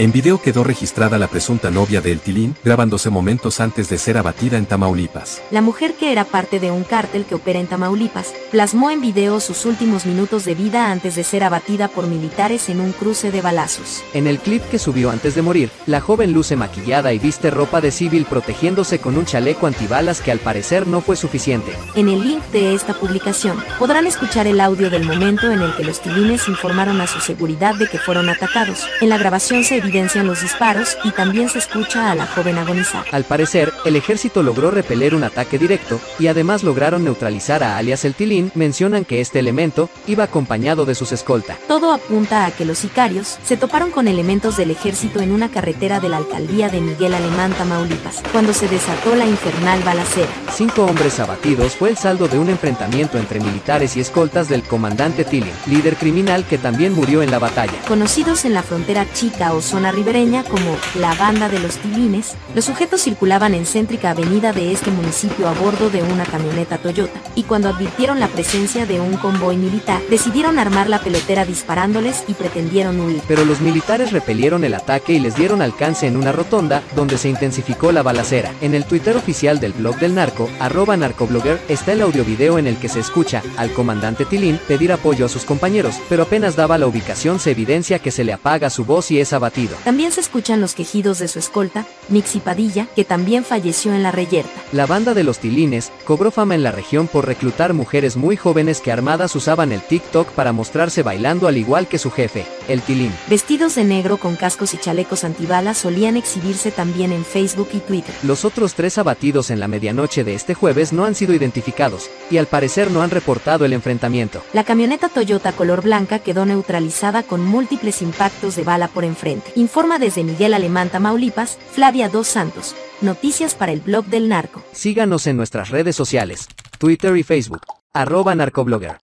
En video quedó registrada la presunta novia de El Tilín, grabándose momentos antes de ser abatida en Tamaulipas. La mujer que era parte de un cártel que opera en Tamaulipas, plasmó en video sus últimos minutos de vida antes de ser abatida por militares en un cruce de balazos. En el clip que subió antes de morir, la joven luce maquillada y viste ropa de civil protegiéndose con un chaleco antibalas que al parecer no fue suficiente. En el link de esta publicación, podrán escuchar el audio del momento en el que los tilines informaron a su seguridad de que fueron atacados. En la grabación se evidencian los disparos y también se escucha a la joven agonizar. Al parecer, el ejército logró repeler un ataque directo, y además lograron neutralizar a alias el Tilín, mencionan que este elemento iba acompañado de sus escolta. Todo apunta a que los sicarios se toparon con elementos del ejército en una carretera de la alcaldía de Miguel Alemán, Tamaulipas, cuando se desató la infernal balacera. Cinco hombres abatidos fue el saldo de un enfrentamiento entre militares y escoltas del comandante Tilín, líder criminal que también murió en la batalla. Conocidos en la frontera chica o zona ribereña, como la Banda de los Tilines, los sujetos circulaban en céntrica avenida de este municipio a bordo de una camioneta Toyota, y cuando advirtieron la presencia de un convoy militar, decidieron armar la pelotera disparándoles y pretendieron huir. Pero los militares repelieron el ataque y les dieron alcance en una rotonda, donde se intensificó la balacera. En el Twitter oficial del blog del narco, arroba narcoblogger, está el audio video en el que se escucha al comandante Tilín pedir apoyo a sus compañeros, pero apenas daba la ubicación se evidencia que se le apaga su voz y es abatido. También se escuchan los quejidos de su escolta, Mixi Padilla, que también falleció en la reyerta. La banda de los Tilines cobró fama en la región por reclutar mujeres muy jóvenes que armadas usaban el TikTok para mostrarse bailando al igual que su jefe, el Tilín. Vestidos de negro con cascos y chalecos antibalas solían exhibirse también en Facebook y Twitter. Los otros tres abatidos en la medianoche de este jueves no han sido identificados, y al parecer no han reportado el enfrentamiento. La camioneta Toyota color blanca quedó neutralizada con múltiples impactos de bala por enfrente. Informa desde Miguel Alemán, Tamaulipas, Flavia Dos Santos. Noticias para el blog del narco. Síganos en nuestras redes sociales, Twitter y Facebook, arroba narcoblogger.